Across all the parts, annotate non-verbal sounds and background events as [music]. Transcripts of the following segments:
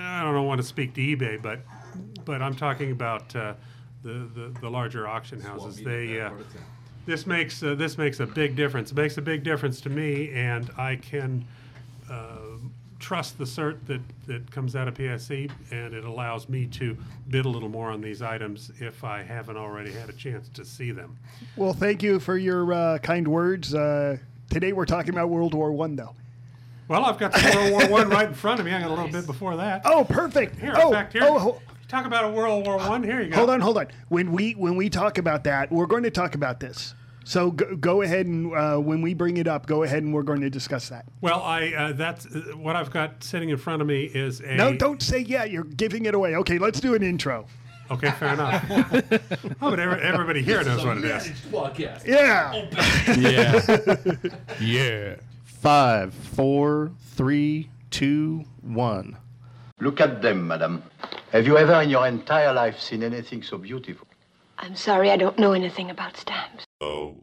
I don't want to speak to eBay, but but I'm talking about uh, the, the the larger auction houses. They uh, this makes uh, this makes a big difference. It makes a big difference to me, and I can uh, trust the cert that that comes out of PSE, and it allows me to bid a little more on these items if I haven't already had a chance to see them. Well, thank you for your uh, kind words. Uh, today we're talking about World War One, though. Well, I've got the World War One right in front of me. I got a little bit before that. Oh, perfect. Here, oh, in fact, here. oh, ho- Talk about a World War One. Here you go. hold on, hold on. When we when we talk about that, we're going to talk about this. So go, go ahead and uh, when we bring it up, go ahead and we're going to discuss that. Well, I uh, that's uh, what I've got sitting in front of me is a No, don't say yeah. You're giving it away. Okay, let's do an intro. Okay, fair enough. oh, but every, everybody here knows what it is. Podcast. Yeah. [laughs] Yeah. yeah. Five, four, three, two, one. Look at them, madam. Have you ever in your entire life seen anything so beautiful? I'm sorry, I don't know anything about stamps. Oh.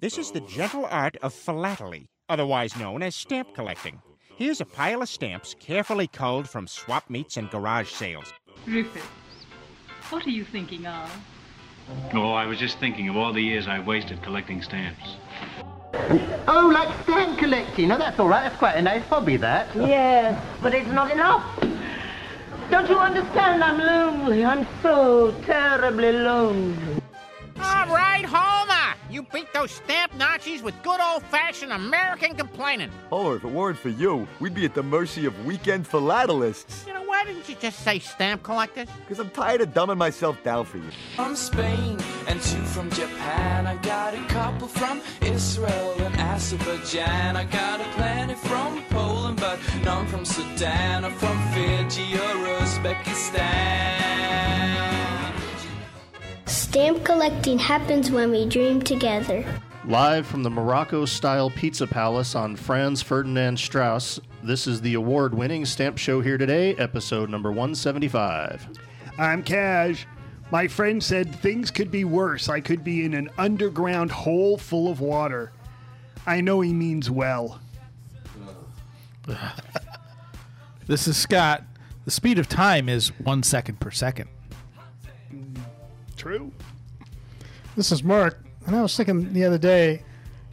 This is the gentle art of philately, otherwise known as stamp collecting. Here's a pile of stamps carefully culled from swap meets and garage sales. Rufus, what are you thinking of? Oh, I was just thinking of all the years I wasted collecting stamps. Oh, like stamp collecting. No, that's all right. That's quite a nice hobby, that. Yes, but it's not enough. Don't you understand? I'm lonely. I'm so terribly lonely. All right, Homer! You beat those stamp Nazis with good old-fashioned American complaining. Oh, if it weren't for you, we'd be at the mercy of weekend philatelists. You know, why didn't you just say stamp collectors? Because I'm tired of dumbing myself down for you. I'm from Spain and two from Japan. I got a couple from Israel and Azerbaijan. I got a plenty from Poland, but none from Sudan or from Fiji or Uzbekistan. Stamp collecting happens when we dream together. Live from the Morocco style pizza palace on Franz Ferdinand Strauss, this is the award winning stamp show here today, episode number 175. I'm Cash. My friend said things could be worse. I could be in an underground hole full of water. I know he means well. [laughs] This is Scott. The speed of time is one second per second. True. This is Mark, and I was thinking the other day,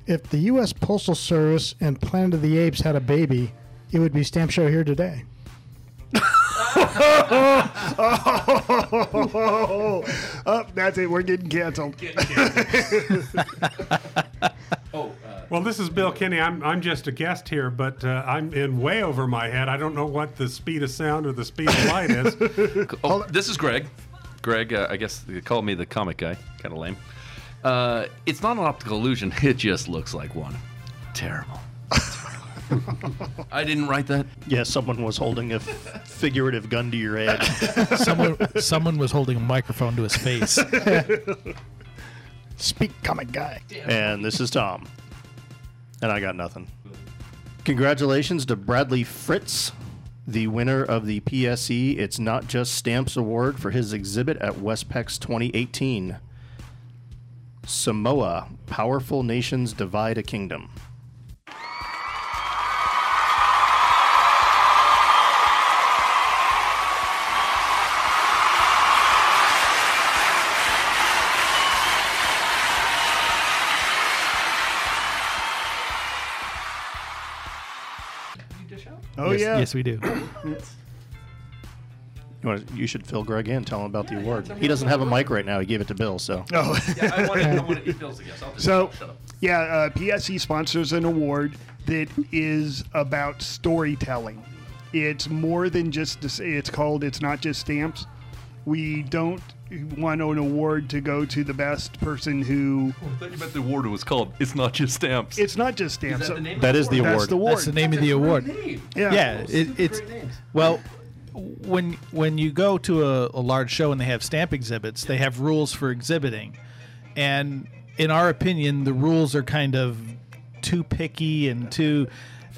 if the U.S. Postal Service and Planet of the Apes had a baby, it would be Stamp Show here today. [laughs] oh, that's it. We're getting canceled. [laughs] Oh, well, this is Bill Kinney. I'm, I'm just a guest here, but uh, I'm in way over my head. I don't know what the speed of sound or the speed of light is. [laughs] Oh, this is Greg. Greg, uh, I guess they call me the comic guy. Kind of lame. Uh, it's not an optical illusion. [laughs] It just looks like one. Terrible. [laughs] I didn't write that. Yeah, someone was holding a f- figurative gun to your head. [laughs] someone, someone was holding a microphone to his face. Speak, comic guy. And this is Tom. And I got nothing. Congratulations to Bradley Fritz, the winner of the PSE It's Not Just Stamps Award for his exhibit at Westpex 2018. Samoa Powerful Nations Divide a Kingdom. Yes, we do. You, want you should fill Greg in, tell him about the award. He doesn't have a mic right now. He gave it to Bill, so. Oh. Yeah, I want to. I want to eat [laughs] Bill's guess. I'll just So, shut up. yeah, uh, PSE sponsors an award that is about storytelling. It's more than just to say it's called. It's not just stamps. We don't want an award to go to the best person who. I thought you meant the award was called "It's Not Just Stamps." It's not just stamps. that the name of That the is the That's award. the award. That's the name of the award. Yeah. Yeah, it, it's well when when you go to a, a large show and they have stamp exhibits, they have rules for exhibiting, and in our opinion, the rules are kind of too picky and too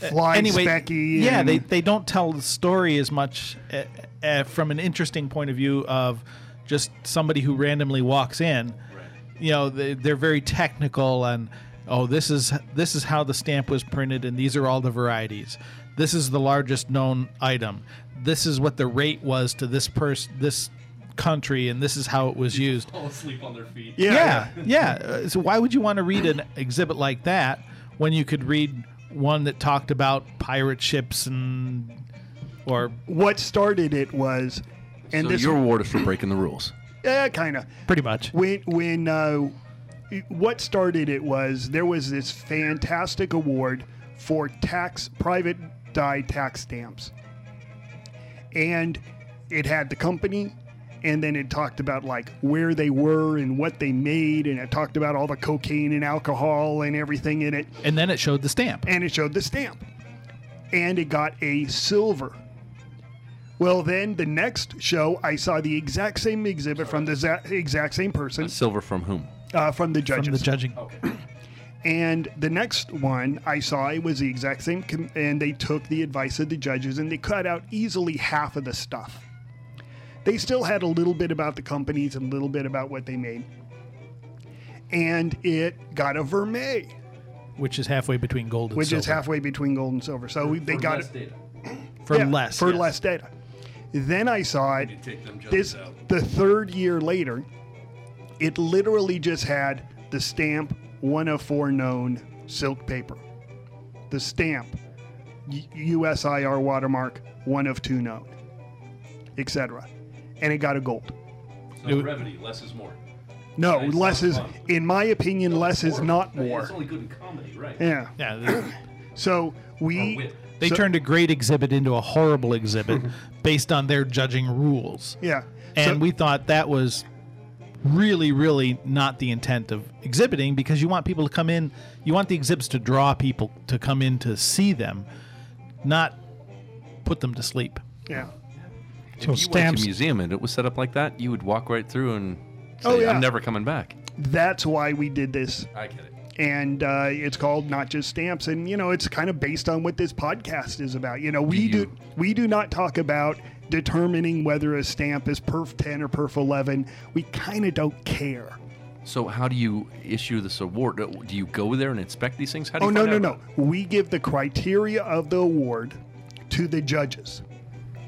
uh, anyway. specky Yeah, and- they they don't tell the story as much uh, uh, from an interesting point of view of just somebody who randomly walks in. You know, they, they're very technical and oh this is this is how the stamp was printed and these are all the varieties this is the largest known item this is what the rate was to this person this country and this is how it was used Fall asleep on their feet. yeah yeah, Uh, so why would you want to read an exhibit like that when you could read one that talked about pirate ships and or What started it was, and so this your award is for breaking the rules. Yeah, kind of. Pretty much. When when uh, what started it was there was this fantastic award for tax private die tax stamps, and it had the company, and then it talked about like where they were and what they made, and it talked about all the cocaine and alcohol and everything in it, and then it showed the stamp, and it showed the stamp, and it got a silver. Well, then the next show, I saw the exact same exhibit from the za- exact same person, Silver from whom? uh, from the judges. from the judging [clears throat] And the next one I saw, it was the exact same, com- and they took the advice of the judges and they cut out easily half of the stuff. They still had a little bit about the companies and a little bit about what they made. And it got a vermeil, which is halfway between gold and which silver is halfway between gold and silver. So we, they got it for yeah, less for yes. less data. Then I saw it. This out. the third year later. It literally just had the stamp one of four known silk paper, the stamp USIR watermark one of two known, etc. And it got a gold. So brevity, less is more. No, Nice, less is, fun. in my opinion, less is not more. It's only good in comedy, right? Yeah. Yeah. [clears throat] So we. They so- turned a great exhibit into a horrible exhibit [laughs] based on their judging rules. Yeah. And So- we thought that was really, really not the intent of exhibiting because you want people to come in, you want the exhibits to draw people to come in to see them, not put them to sleep. Yeah. If So you went to a museum and it was set up like that, you would walk right through and say, Oh, yeah. I'm never coming back. That's why we did this I get it. and uh, it's called not just stamps and you know it's kind of based on what this podcast is about you know we do, we do not talk about determining whether a stamp is perf 10 or perf 11 we kind of don't care So how do you issue this award? Uh, Do you go there and inspect these things? How do oh you no find no out? no we give the criteria of the award to the judges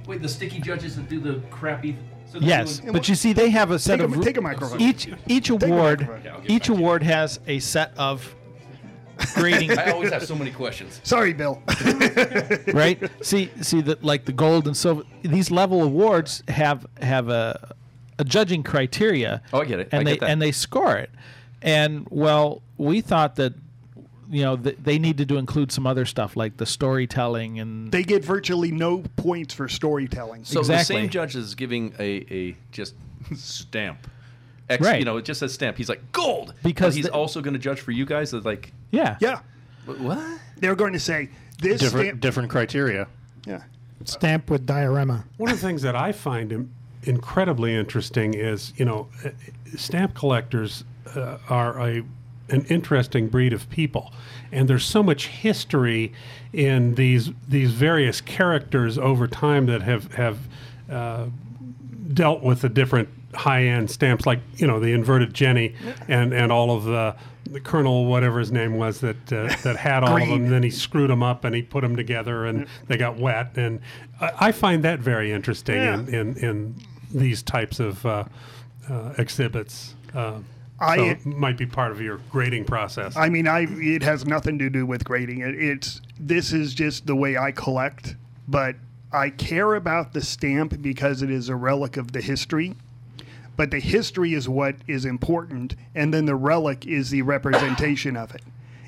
Wait, the sticky judges that do the crappy. So Yes, but you see, they have a set Take a- of take a microphone. Each each a award microphone. Okay, I'll get each back to you. award has a set of grading. I always have so many questions. [laughs] sorry bill [laughs] right? See, see that like the gold and silver. These level awards have have a a judging criteria. Oh, I get it. And I they get that. and they score it. And well, we thought that you know th- they needed to include some other stuff like the storytelling and they get virtually no points for storytelling So Exactly. the same judge is giving a, a just stamp. X, Right. You know, it just says stamp. He's like gold Because But he's the- also going to judge for you guys. That like yeah yeah what? they're going to say this Different stamp different criteria. yeah Stamp with diorama. One of the things that I find im- incredibly interesting is, you know, uh, stamp collectors uh, are a an interesting breed of people, and there's so much history in these these various characters over time that have have uh, dealt with the different high end stamps, like you know the inverted Jenny and and all of the. The Colonel, whatever his name was, that uh, [laughs] that had all of them. And then he screwed them up and he put them together, and they got wet. And I, I find that very interesting Yeah. in, in in these types of uh, uh, exhibits. I- so it might be part of your grading process. I mean, I it has nothing to do with grading. It, it's this is just the way I collect, but I care about the stamp because it is a relic of the history. But the history is what is important, and then the relic is the representation of it.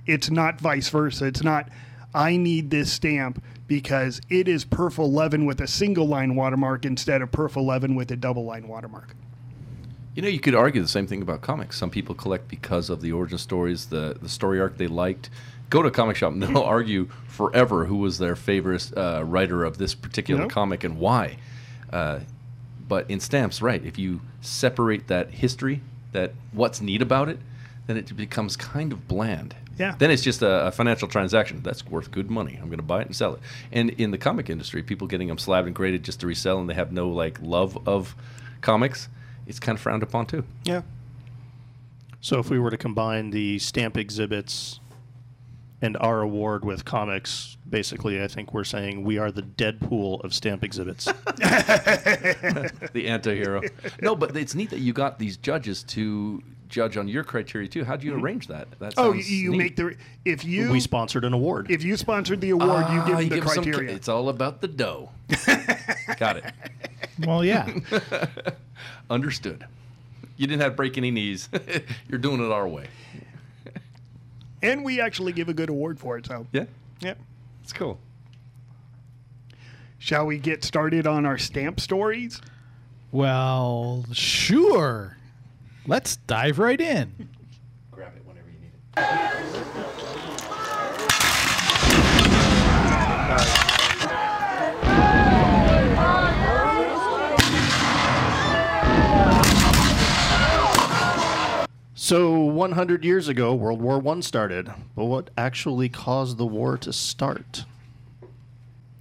It's not vice versa. It's not. I need this stamp because it is perf 11 with a single line watermark instead of perf 11 with a double line watermark. You know, you could argue the same thing about comics. Some people collect because of the origin stories, the the story arc they liked. Go to a comic shop and [laughs] they'll argue forever who was their favorite uh, writer of this particular Yep. comic and why. Uh, but in stamps, right? If you separate that history, that what's neat about it, then it becomes kind of bland. Yeah. Then it's just a, a financial transaction that's worth good money. I'm going to buy it and sell it. And in the comic industry, people getting them slabbed and graded just to resell, and they have no like love of comics. It's kind of frowned upon too. Yeah. So if we were to combine the stamp exhibits and our award with comics, basically, I think we're saying we are the Deadpool of stamp exhibits. [laughs] [laughs] the anti-hero. No, but it's neat that you got these judges to judge on your criteria too. How do you arrange that? That Oh, you, you neat. make the if you we sponsored an award. if you sponsored the award, you Ah, give them the give some criteria. it's all about the dough. [laughs] got it. Well, yeah. [laughs] Understood. You didn't have to break any knees. [laughs] You're doing it our way. and we actually give a good award for it. So Yeah, yep. it's cool. Shall we get started on our stamp stories? Well, sure. Let's dive right in. Grab it whenever you need it. So 100 years ago, World War One started. But what actually caused the war to start?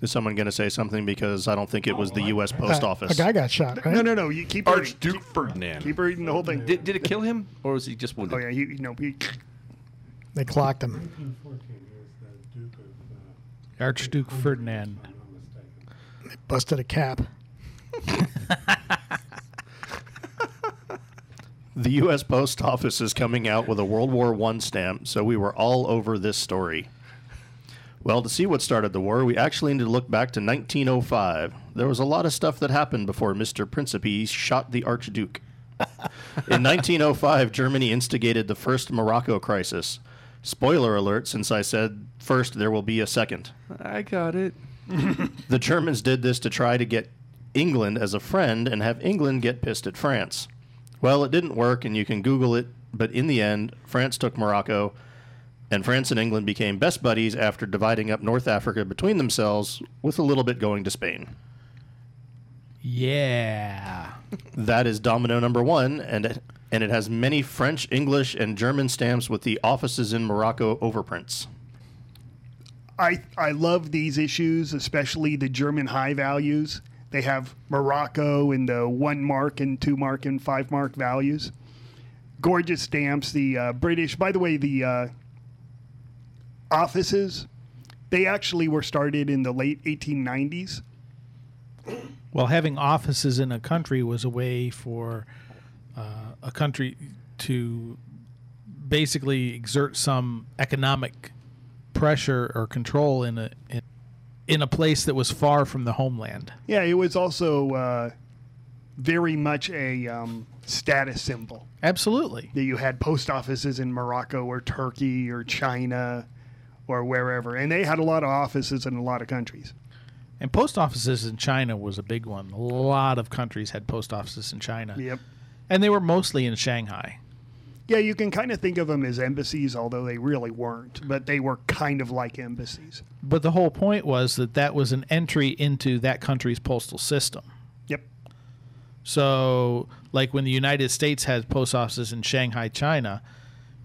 Is someone going to say something because I don't think it was the U.S. Post Uh, Office? A guy got shot, right? No, no, no. You keep reading. Archduke Ferdinand. Keep reading the whole thing. Did, did it kill him, or was he just wounded? Oh yeah, you, you know. He, They clocked him. 1914 is the Duke of. Uh, Archduke Ferdinand. They busted a cap. [laughs] The U.S. Post Office is coming out with a World War I stamp, so we were all over this story. Well, to see what started the war, we actually need to look back to 1905. There was a lot of stuff that happened before Mr. Principe shot the Archduke. [laughs] In 1905, Germany instigated the first Morocco crisis. Spoiler alert, since I said first, there will be a second. I got it. [laughs] The Germans did this to try to get England as a friend and have England get pissed at France. Well, it didn't work, and you can Google it, but in the end, France took Morocco, and France and England became best buddies after dividing up North Africa between themselves, with a little bit going to Spain. Yeah. That is domino number one, and it, and it has many French, English, and German stamps with the offices in Morocco overprints. I I love these issues, especially the German high values. They have Morocco in the one mark and two mark and five mark values. Gorgeous stamps. The uh, British, by the way, the uh, offices, they actually were started in the late 1890s. Well, having offices in a country was a way for uh, a country to basically exert some economic pressure or control in a in, in a place that was far from the homeland. Yeah, it was also uh, very much a um, status symbol. Absolutely. that you had post offices in Morocco or Turkey or China or wherever. And they had a lot of offices in a lot of countries. And post offices in China was a big one. A lot of countries had post offices in China. Yep. And they were mostly in Shanghai. Yeah, you can kind of think of them as embassies, although they really weren't, but they were kind of like embassies. But the whole point was that that was an entry into that country's postal system. Yep. So, like when the United States had post offices in Shanghai, China,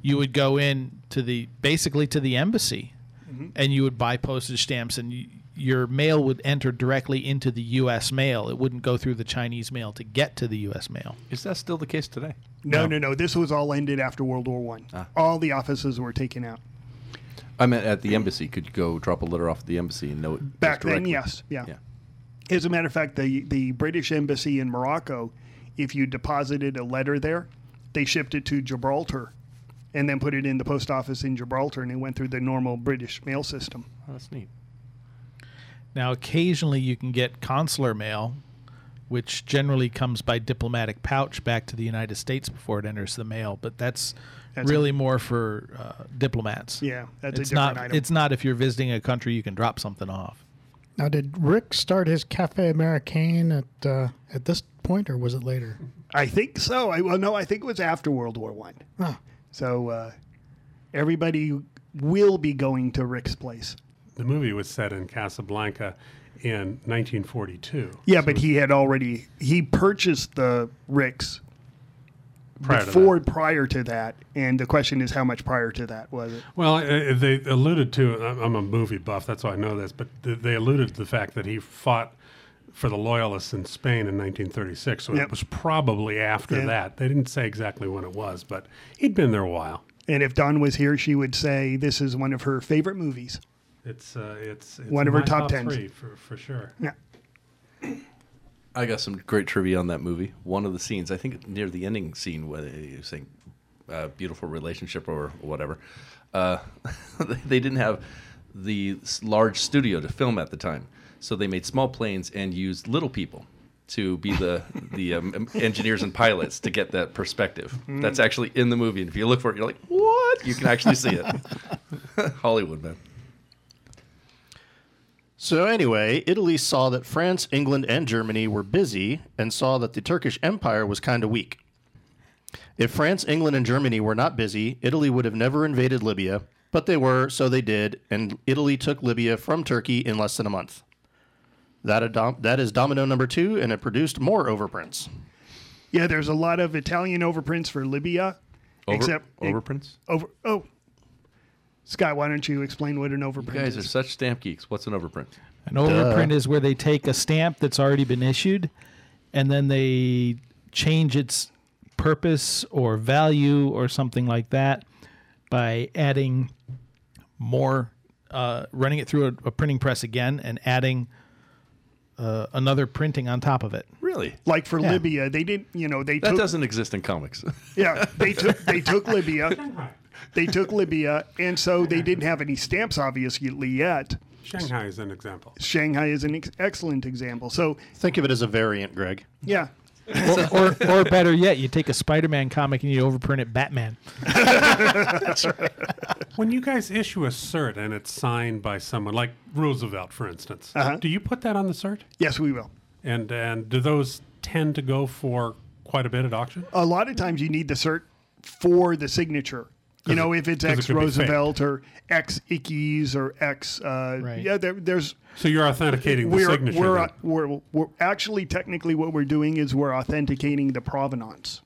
you would go in to the basically to the embassy, mm-hmm. and you would buy postage stamps, and y your mail would enter directly into the U.S. mail. It wouldn't go through the Chinese mail to get to the U.S. mail. Is that still the case today? No, no, no. This was all ended after World War One. Ah. All the offices were taken out. I meant at the embassy. Could you go drop a letter off at the embassy and know it Back then, yes. Yeah. Yeah. As a matter of fact, the, the British embassy in Morocco, if you deposited a letter there, they shipped it to Gibraltar and then put it in the post office in Gibraltar and it went through the normal British mail system. Oh, that's neat. Now, occasionally you can get consular mail, which generally comes by diplomatic pouch back to the United States before it enters the mail. But that's, That's a- really more for uh, diplomats. Yeah, that's a it's different not. item. It's not if you're visiting a country you can drop something off. Now, did Rick start his Cafe Americain at uh, at this point, or was it later? I think so. I well, no, I think it was after World War One. Oh. So uh, everybody will be going to Rick's place. The movie was set in Casablanca in 1942. Yeah, but he had already he purchased the Rick's Prior to before prior to that, and the question is how much prior to that was it? Well, uh, they alluded to. I'm I'm a movie buff, that's why I know this. But they alluded to the fact that he fought for the Loyalists in Spain in 1936. So Yep. it was probably after Yeah. that. They didn't say exactly when it was, but he'd been there a while. And if Dawn was here, she would say this is one of her favorite movies. It's uh, it's, it's One of her my top ten for for sure. Yeah. I got some great trivia on that movie. One of the scenes, I think near the ending scene, where they saying uh, "beautiful relationship" or whatever, uh, [laughs] they didn't have the large studio to film at the time, so they made small planes and used little people to be the [laughs] the um, engineers and pilots to get that perspective. Mm. That's actually in the movie, and if you look for it, you're like, "What?" You can actually see it. [laughs] Hollywood, man. So, anyway, Italy saw that France, England, and Germany were busy and saw that the Turkish Empire was kind of weak. If France, England, and Germany were not busy, Italy would have never invaded Libya, but they were, so they did, and Italy took Libya from Turkey in less than a month. That, adom- that is domino number two, and it produced more overprints. Yeah, there's a lot of Italian overprints for Libya. Over- except overprints? Over oh. Scott, why don't you explain what an You overprint guys are such stamp geeks. What's an overprint? An overprint is where they take a stamp that's already been issued and then they change its purpose or value or something like that by adding more, uh, running it through a, a printing press again and adding uh, another printing on top of it. Really? Like for Yeah. Libya, they didn't. You know, they took That took. doesn't exist in comics. Yeah, they took they took [laughs] Libya. They took Libya, and so they didn't have any stamps, obviously yet. Shanghai is an example. Shanghai is an ex- excellent example. So Think of it as a variant, Greg. yeah, [laughs] or, or, or better yet, you take a Spider-Man comic and you overprint it Batman. That's right. [laughs] When you guys issue a cert and it's signed by someone like Roosevelt, for instance, Uh-huh. do you put that on the cert? yes, we will. And and do those tend to go for quite a bit at auction? A lot of times you need the cert for the signature. You 'Cause know, if it's it ex could be Roosevelt or ex Ickes or ex. Uh, Right. Yeah, there, there's. So you're authenticating the we're, signature. We're, uh, we're, we're actually technically what we're doing is we're authenticating the provenance.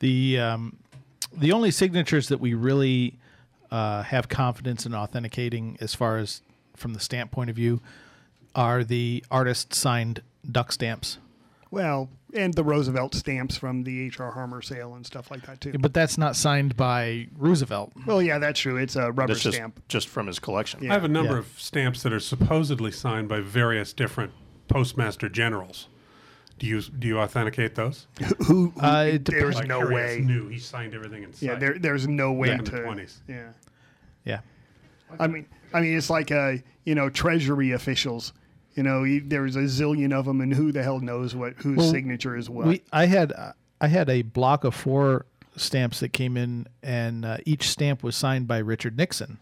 The um, the only signatures that we really uh, have confidence in authenticating, as far as from the stamp point of view, are the artist signed duck stamps. Well, and the Roosevelt stamps from the H.R. Harmer sale and stuff like that too. But that's not signed by Roosevelt. Well, yeah, that's true. It's a rubber That's just, stamp. just from his collection. I have a number Yeah. of stamps that are supposedly signed by various different postmaster generals. Do you do you authenticate those? [laughs] Who? who Uh, there's Like no Harry way. New, he signed everything in Yeah, there, there's no way Back in to. the 20s. Yeah. Yeah. I mean, I mean, it's like uh, you know, Treasury officials. You know, you, there's a zillion of them, and who the hell knows what whose Well, signature is what? We, I had I had a block of four stamps that came in, and uh, each stamp was signed by Richard Nixon.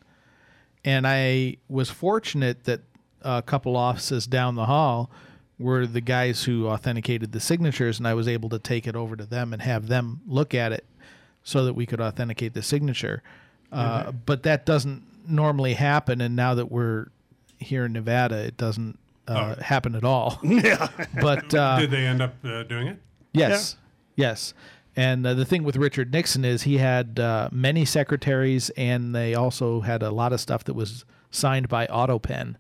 And I was fortunate that a couple offices down the hall were the guys who authenticated the signatures, and I was able to take it over to them and have them look at it so that we could authenticate the signature. Uh, But that doesn't normally happen, and now that we're here in Nevada, it doesn't uh, happen at all. [laughs] yeah. [laughs] But uh, Did they end up uh, doing it? Yes, yes. And uh, the thing with Richard Nixon is he had uh, many secretaries, and they also had a lot of stuff that was signed by AutoPen.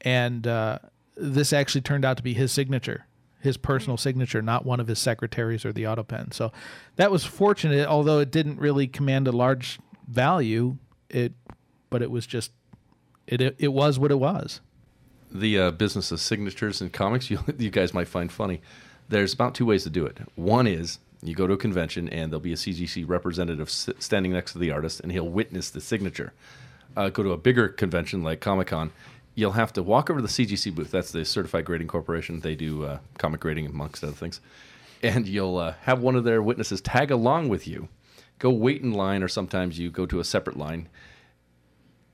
And uh, this actually turned out to be his signature, his personal signature, not one of his secretaries or the AutoPen. So that was fortunate, although it didn't really command a large value. It, but it was just, it it, it was what it was. The uh, business of signatures in comics, [laughs] you, you guys might find funny. There's about two ways to do it. One is you go to a convention and there'll be a CGC representative standing next to the artist and he'll witness the signature. Uh, go to a bigger convention like Comic Con, you'll have to walk over to the CGC booth. That's the Certified Grading Corporation. They do uh, comic grading amongst other things. And you'll uh, have one of their witnesses tag along with you. Go wait in line, or sometimes you go to a separate line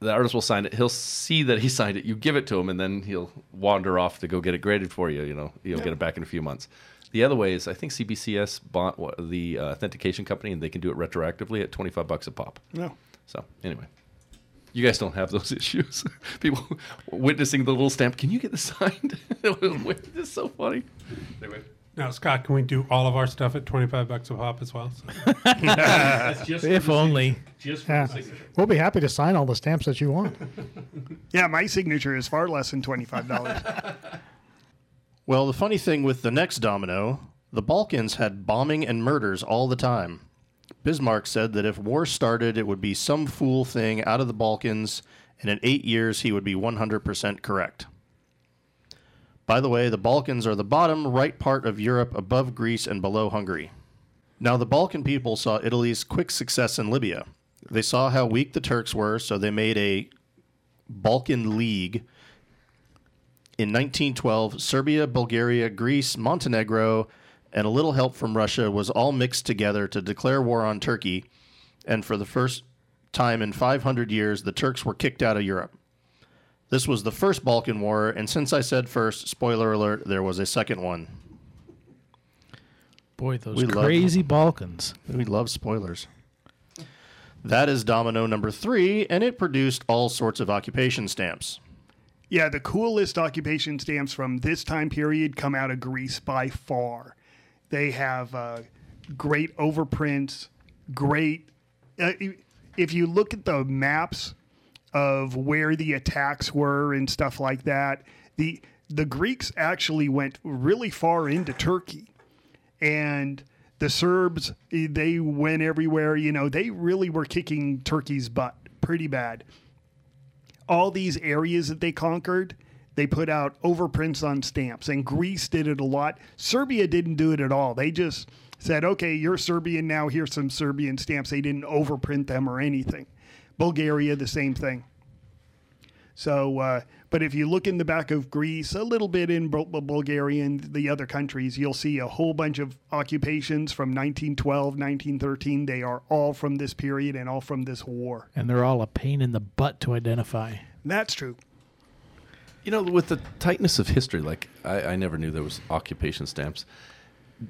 the artist will sign it. He'll see that he signed it. You give it to him, and then he'll wander off to go get it graded for you. You know, you'll get it back in a few months. The other way is, I think CBCS bought the uh, authentication company, and they can do it retroactively at twenty five bucks a pop. No. So anyway, you guys don't have those [laughs] issues. People witnessing the little stamp. Can you get this signed? [laughs] it's so funny. Anyway. Now, Scott, can we do all of our stuff at twenty five bucks a pop as well? [laughs] If only. Yeah. We'll be happy to sign all the stamps that you want. [laughs] Yeah, my signature is far less than twenty five dollars. [laughs] Well, the funny thing with the next domino, the Balkans had bombing and murders all the time. Bismarck said that if war started, it would be some fool thing out of the Balkans, and in eight years he would be 100% correct. By the way, the Balkans are the bottom right part of Europe above Greece and below Hungary. Now, the Balkan people saw Italy's quick success in Libya. They saw how weak the Turks were, so they made a Balkan League. In 1912, Serbia, Bulgaria, Greece, Montenegro, and a little help from Russia was all mixed together to declare war on Turkey, and for the first time in 500 years, the Turks were kicked out of Europe. This was the first Balkan War, and since I said first, spoiler alert, there was a second one. Boy, those We love- crazy Balkans. We love spoilers. That is domino number three, and it produced all sorts of occupation stamps. Yeah, the coolest occupation stamps from this time period come out of Greece by far. They have uh, great overprints, great. Uh, if you look at the maps of where the attacks were and stuff like that, the the Greeks actually went really far into Turkey, and the Serbs eh, they went everywhere. You know, they really were kicking Turkey's butt pretty bad all these areas that they conquered, they put out overprints on stamps. And Greece did it a lot. Serbia didn't do it at all. They just said, okay, you're Serbian now, here's some Serbian stamps. They didn't overprint them or anything. Bulgaria, the same thing. So, uh, but if you look in the back of Greece, a little bit in Bul- Bul- Bulgaria and the other countries, you'll see a whole bunch of occupations from 1912, 1913. They are all from this period and all from this war. And they're all a pain in the butt to identify. That's true. You know, with the tightness of history, like I, I never knew there was occupation stamps.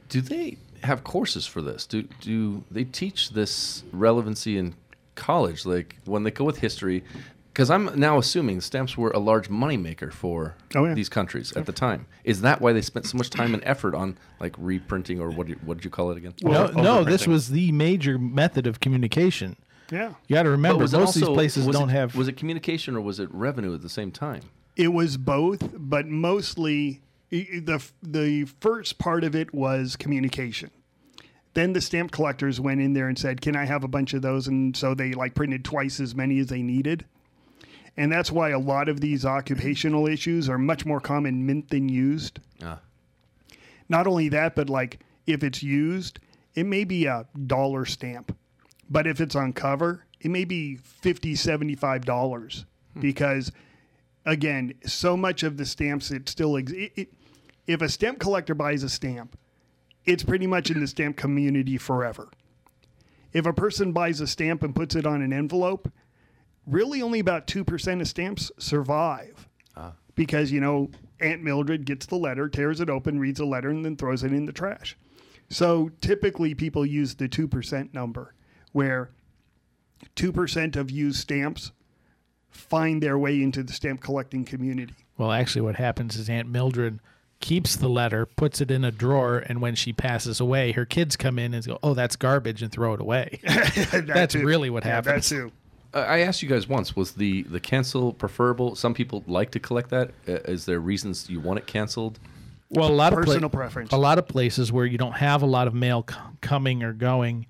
Do they have courses for this? Do do they teach this relevancy in college? Like when they go with history, because I'm now assuming stamps were a large moneymaker for Oh, yeah. these countries at the time. Is that why they spent so much time and effort on like reprinting or what? Did, what did you call it again? no, no, this was the major method of communication. Yeah. You got to remember, most it of these places was don't it- have. Was it communication or was it revenue at the same time? It was both, but mostly i- i- the the first part of it was communication. Then the stamp collectors went in there and said, "Can I have a bunch of those?" And so they like printed twice as many as they needed. And that's why a lot of these occupational issues are much more common mint than used. Ah. Not only that, but like if it's used, it may be a dollar stamp. But if it's on cover, it may be 50 $75 because again, so much of the stamps it still ex- it, it, if a stamp collector buys a stamp, it's pretty much in the stamp community forever. If a person buys a stamp and puts it on an envelope, really only about 2% of stamps survive. Ah. Because, you know, Aunt Mildred gets the letter, tears it open, reads the letter, and then throws it in the trash. So typically people use the 2% number, where 2% of used stamps find their way into the stamp collecting community. Well, actually, what happens is Aunt Mildred keeps the letter, puts it in a drawer, and when she passes away, her kids come in and go, "Oh, that's garbage," and throw it away. [laughs] that's too. really what Yeah, happens. that too. Uh, I asked you guys once: was the the cancel preferable? Some people like to collect that. Uh, is there reasons you want it canceled? Well, a lot of Personal preference. A lot of places where you don't have a lot of mail c- coming or going,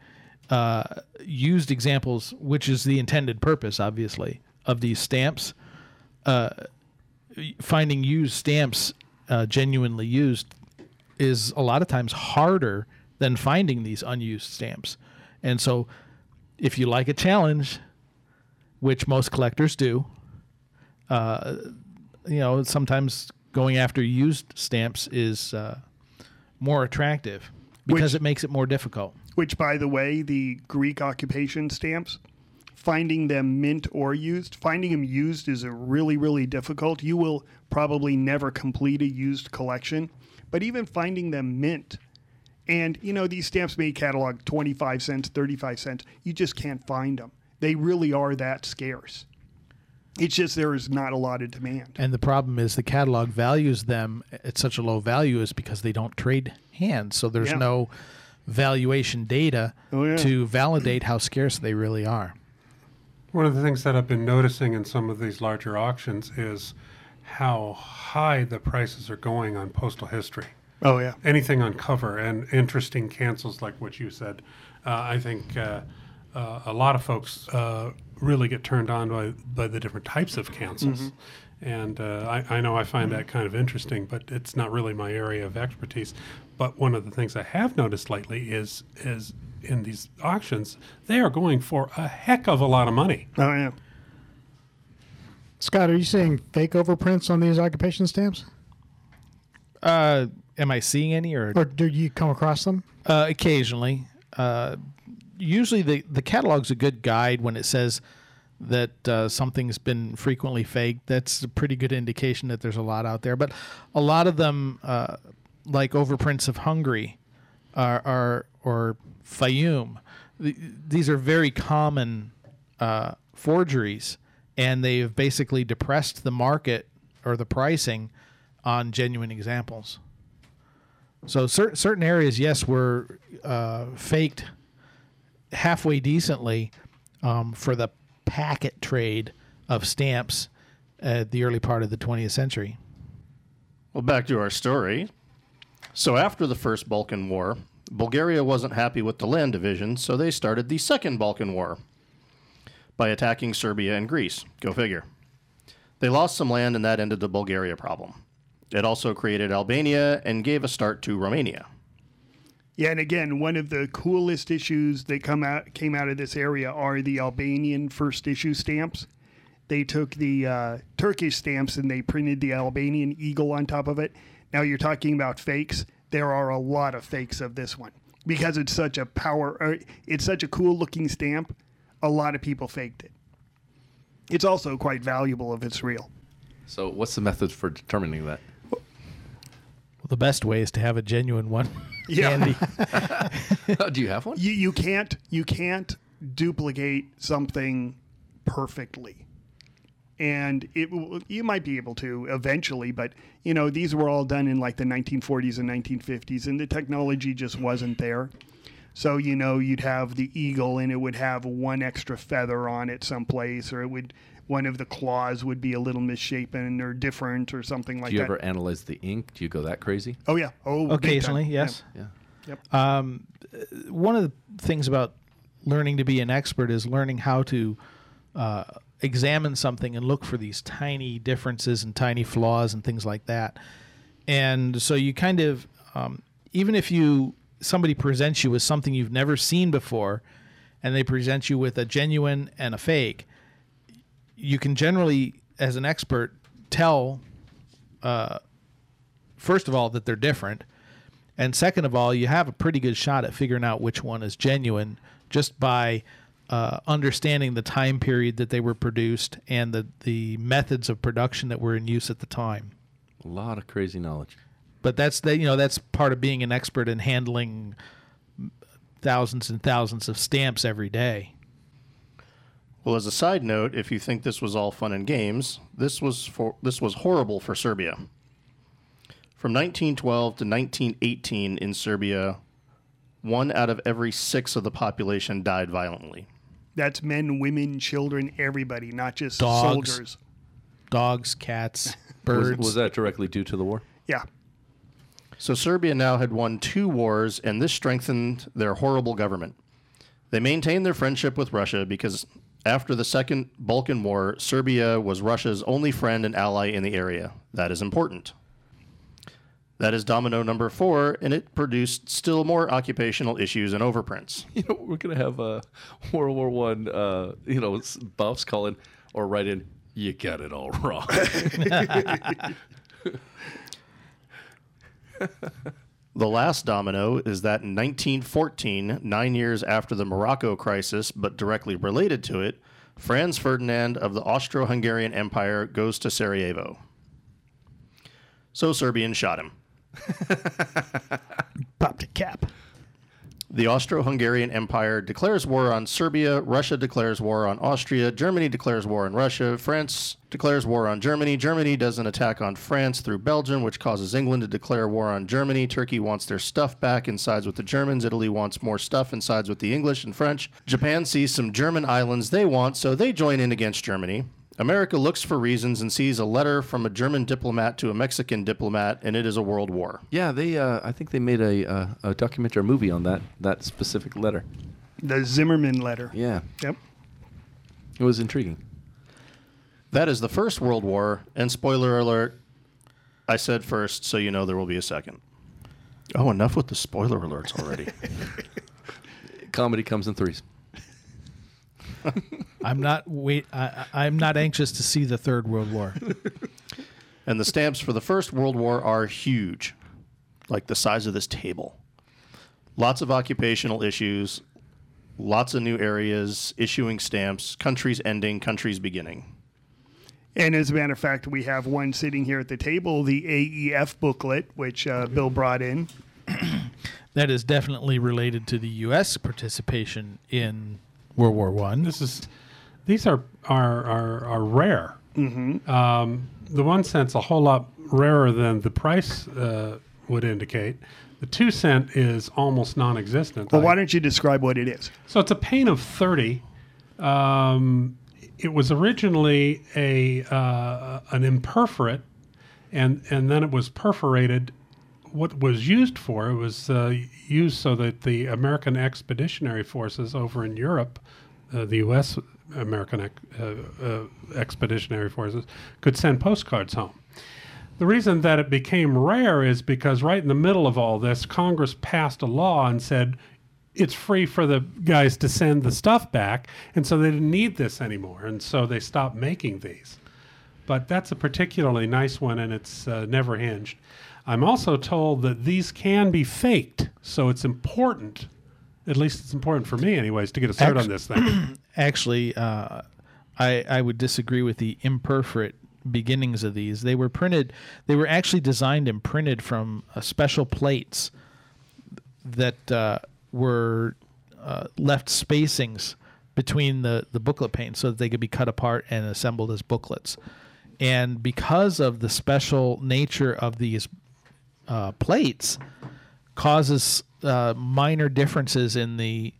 uh, used examples, which is the intended purpose, obviously, of these stamps. Uh, finding used stamps, uh, genuinely used, is a lot of times harder than finding these unused stamps. And so, if you like a challenge, which most collectors do, uh, you know, sometimes going after used stamps is uh, more attractive because it makes it more difficult. Which, by the way, the Greek occupation stamps, finding them mint or used, finding them used is a really, really difficult. You will probably never complete a used collection, but even finding them mint, and you know, these stamps may catalog 25 cents, 35 cents. You just can't find them. They really are that scarce. It's just there is not a lot of demand. And the problem is the catalog values them at such a low value is because they don't trade hands. So there's Yeah. no valuation data Oh, yeah. to validate how scarce they really are. One of the things that I've been noticing in some of these larger auctions is how high the prices are going on postal history. Oh yeah. Anything on cover and interesting cancels like what you said. Uh, I think uh, uh, a lot of folks uh, really get turned on by, by the different types of cancels. Mhm. And uh, I, I know I find that kind of interesting, but it's not really my area of expertise. But one of the things I have noticed lately is is in these auctions, they are going for a heck of a lot of money. Oh yeah. Scott, are you seeing fake overprints on these occupation stamps? Uh, am I seeing any, or Or do you come across them? Uh, occasionally. Uh, usually, the the catalog's a good guide when it says that uh, something's been frequently faked. That's a pretty good indication that there's a lot out there. But a lot of them, uh, like overprints of Hungary, are, are or Fiume. th- These are very common uh, forgeries, and they have basically depressed the market or the pricing on genuine examples. So cer- certain areas, yes, were uh, faked halfway decently um, for the packet trade of stamps at the early part of the 20th century. Well, back to our story. So, after the First Balkan War, Bulgaria wasn't happy with the land division, so they started the Second Balkan War by attacking Serbia and Greece. Go figure. They lost some land, and that ended the Bulgaria problem. It also created Albania and gave a start to Romania. Yeah, and again, one of the coolest issues that come out came out of this area are the Albanian first issue stamps. They took the uh, Turkish stamps and they printed the Albanian eagle on top of it. Now you're talking about fakes. There are a lot of fakes of this one because it's such a power. Uh, it's such a cool looking stamp. A lot of people faked it. It's also quite valuable if it's real. So, what's the method for determining that? Well, the best way is to have a genuine one. [laughs] Yeah. handy. [laughs] Do you have one? You you can't you can't duplicate something perfectly. And it you might be able to eventually, but you know these were all done in like the 1940s and 1950s, and the technology just wasn't there. So you know you'd have the eagle, and it would have one extra feather on it someplace, or it would one of the claws would be a little misshapen or different or something like that. Do you that. ever analyze the ink? Do you go that crazy? Oh yeah. Oh. Occasionally, yes. Yeah. Yep. Um, uh, one of the things about learning to be an expert is learning how to uh, examine something and look for these tiny differences and tiny flaws and things like that. And so you kind of, um, even if you somebody presents you with something you've never seen before, and they present you with a genuine and a fake, you can generally, as an expert, tell uh, first of all that they're different and second of all you have a pretty good shot at figuring out which one is genuine just by uh, understanding the time period that they were produced and the, the methods of production that were in use at the time A lot of crazy knowledge. but that's that you know that's part of being an expert in handling thousands and thousands of stamps every day Well, as a side note, if you think this was all fun and games, this was for this was horrible for Serbia. From 1912 to 1918 in Serbia, one out of every six of the population died violently. That's men, women, children, everybody, not just Dogs. soldiers. dogs cats [laughs] Was, birds was that directly due to the war? Yeah. So Serbia now had won two wars, and this strengthened their horrible government. They maintained their friendship with Russia because after the Second Balkan War, Serbia was Russia's only friend and ally in the area. That is important. That is domino number four, and it produced still more occupational issues and overprints. [laughs] You know, we're gonna have a World War One. Uh, you know, buffs calling or write in. You got it all wrong. [laughs] The last domino is that in 1914, nine years after the Morocco crisis, but directly related to it, Franz Ferdinand of the Austro Hungarian Empire goes to Sarajevo. So Serbians shot him. [laughs] Popped a cap. The Austro Hungarian Empire declares war on Serbia, Russia declares war on Austria, Germany declares war on Russia, France declares war on Germany, Germany does an attack on France through Belgium, which causes England to declare war on Germany, Turkey wants their stuff back and sides with the Germans, Italy wants more stuff and sides with the English and French, Japan sees some German islands they want, so they join in against Germany. America looks for reasons and sees a letter from a German diplomat to a Mexican diplomat, and it is a world war. Yeah, they. Uh, I think they made a, uh, a documentary movie on that that specific letter. The Zimmermann letter. Yeah, Yep. it was intriguing. That is the first World War, and spoiler alert, I said first, so you know there will be a second. Oh, enough with the spoiler alerts already. [laughs] Comedy comes in threes. [laughs] I'm not wait. I, I- I'm not anxious to see the Third World War. [laughs] and the stamps for the First World War are huge, like the size of this table. Lots of occupational issues, lots of new areas, issuing stamps, countries ending, countries beginning. And as a matter of fact, we have one sitting here at the table, the AEF booklet, which uh, Bill brought in. that is definitely related to the U.S. participation in World War One. This is these are are are, are rare. Mm-hmm. Um, the one cent's a whole lot rarer than the price uh, would indicate. The two cent is almost non-existent. Well, why don't you describe what it is? So it's a pane of 30. Um, it was originally a uh, an imperforate, and and then it was perforated. What was used for it was uh, used so that the American Expeditionary Forces over in Europe, uh, the U.S. American uh, uh, Expeditionary Forces, could send postcards home. The reason that it became rare is because right in the middle of all this, Congress passed a law and said it's free for the guys to send the stuff back, and so they didn't need this anymore, and so they stopped making these. But that's a particularly nice one, and it's uh, never hinged. I'm also told that these can be faked, so it's important. At least it's important for me, anyways, to get a start on this thing. [clears throat] Actually, uh, I I would disagree with the imperforate beginnings of these. They were printed. They were actually designed and printed from uh, special plates that uh, were uh, left spacings between the the booklet pane so that they could be cut apart and assembled as booklets. And because of the special nature of these uh, plates, causes uh, minor differences in the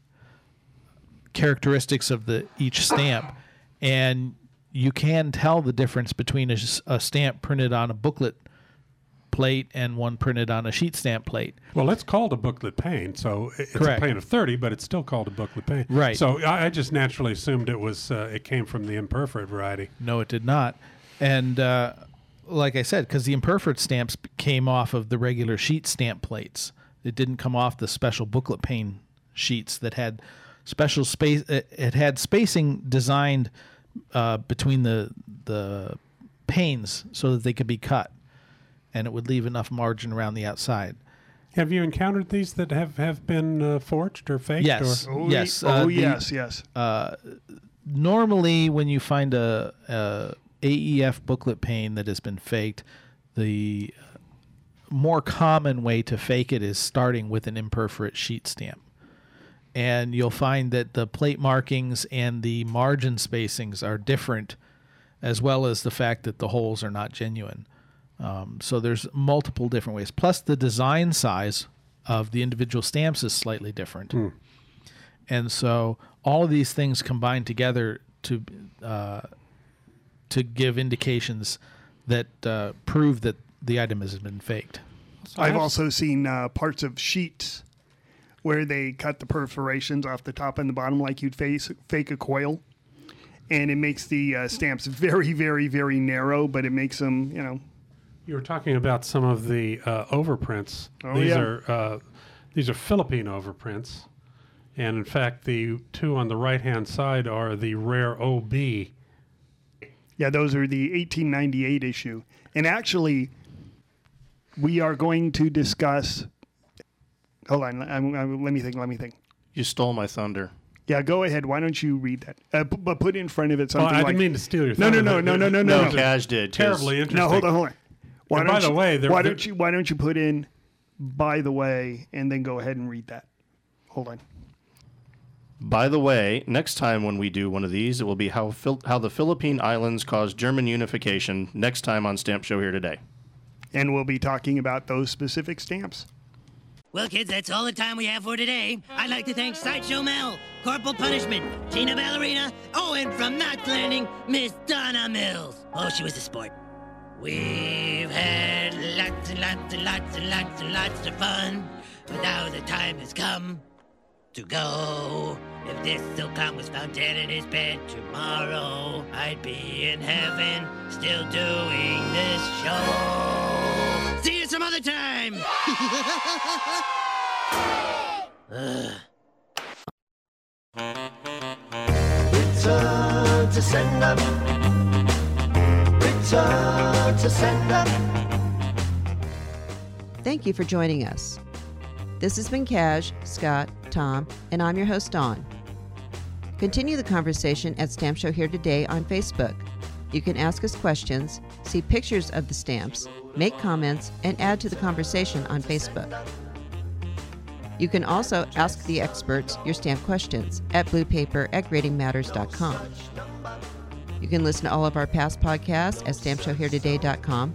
characteristics of the each stamp, and you can tell the difference between a stamp printed on a booklet plate and one printed on a sheet stamp plate. Well, it's called a booklet pane, so it's Correct. a pane of thirty, but it's still called a booklet pane. Right. So I, I just naturally assumed it was uh, it came from the imperforate variety. No, it did not. And uh, like I said, because the imperforate stamps came off of the regular sheet stamp plates, it didn't come off the special booklet pane sheets that had special space. It, it had spacing designed uh, between the the panes so that they could be cut, and it would leave enough margin around the outside. Have you encountered these that have have been uh, forged or faked? Yes. Or? yes. oh, uh, the- yes, yes. Uh, normally, when you find a, a AEF booklet pane that has been faked, the more common way to fake it is starting with an imperforate sheet stamp. And you'll find that the plate markings and the margin spacings are different, as well as the fact that the holes are not genuine. Um, so there's multiple different ways. Plus, the design size of the individual stamps is slightly different. And so all of these things combine together to uh, to give indications that uh, prove that the item has been faked. I've also seen uh, parts of sheets where they cut the perforations off the top and the bottom like you'd face, fake a coil. And it makes the uh, stamps very, very, very narrow, but it makes them, you know. You were talking about some of the uh, overprints. Oh, these yeah. are uh, these are Philippine overprints, and in fact, the two on the right hand side are the rare OB. Yeah, those are the 1898 issue. And actually, we are going to discuss. Hold on. I'm, I'm- let me think. Let me think. You stole my thunder. Yeah, go ahead. Why don't you read that? Uh, p- but put in front of it Well, something I didn't mean to steal your No, no, thunder, no, no, no, no, no. no, no. Cash did. 'cause- Terribly interesting. No, hold on, hold on. Why And don't by the you, way, there- why there- don't you why don't you put in by the way and then go ahead and read that? Hold on. By the way, next time when we do one of these, it will be how Phil- how the Philippine Islands caused German unification. Next time on Stamp Show here today. And we'll be talking about those specific stamps. Well, kids, that's all the time we have for today. I'd like to thank Sideshow Mel, Corporal Punishment, Tina Ballerina. Oh, and from Knots Landing, Miss Donna Mills. Oh, she was a sport. We've had lots and lots and lots and lots and lots of fun, but now the time has come to go. If this Silcon was found dead in his bed tomorrow, I'd be in heaven still doing this show. See you some other time! Ugh. [laughs] Return to sender. Return to sender. Thank you for joining us. This has been Cash, Scott, Tom, and I'm your host, Dawn. Continue the conversation at Stamp Show Here Today on Facebook. You can ask us questions, see pictures of the stamps, make comments, and add to the conversation on Facebook. You can also ask the experts your stamp questions at bluepaper at gradingmatters.com. You can listen to all of our past podcasts at stampshowheretoday.com,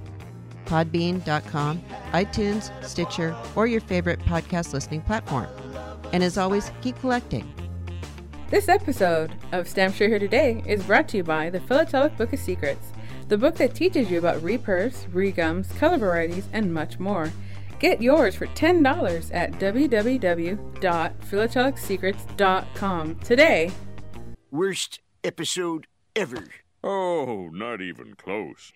podbean.com, iTunes, Stitcher, or your favorite podcast listening platform. And as always, keep collecting. This episode of Stamp Show Here Today is brought to you by the Philatelic Book of Secrets, the book that teaches you about reperfs, regums, color varieties, and much more. Get yours for $10 at www.philatelicsecrets.com today. Worst episode ever. Oh, not even close.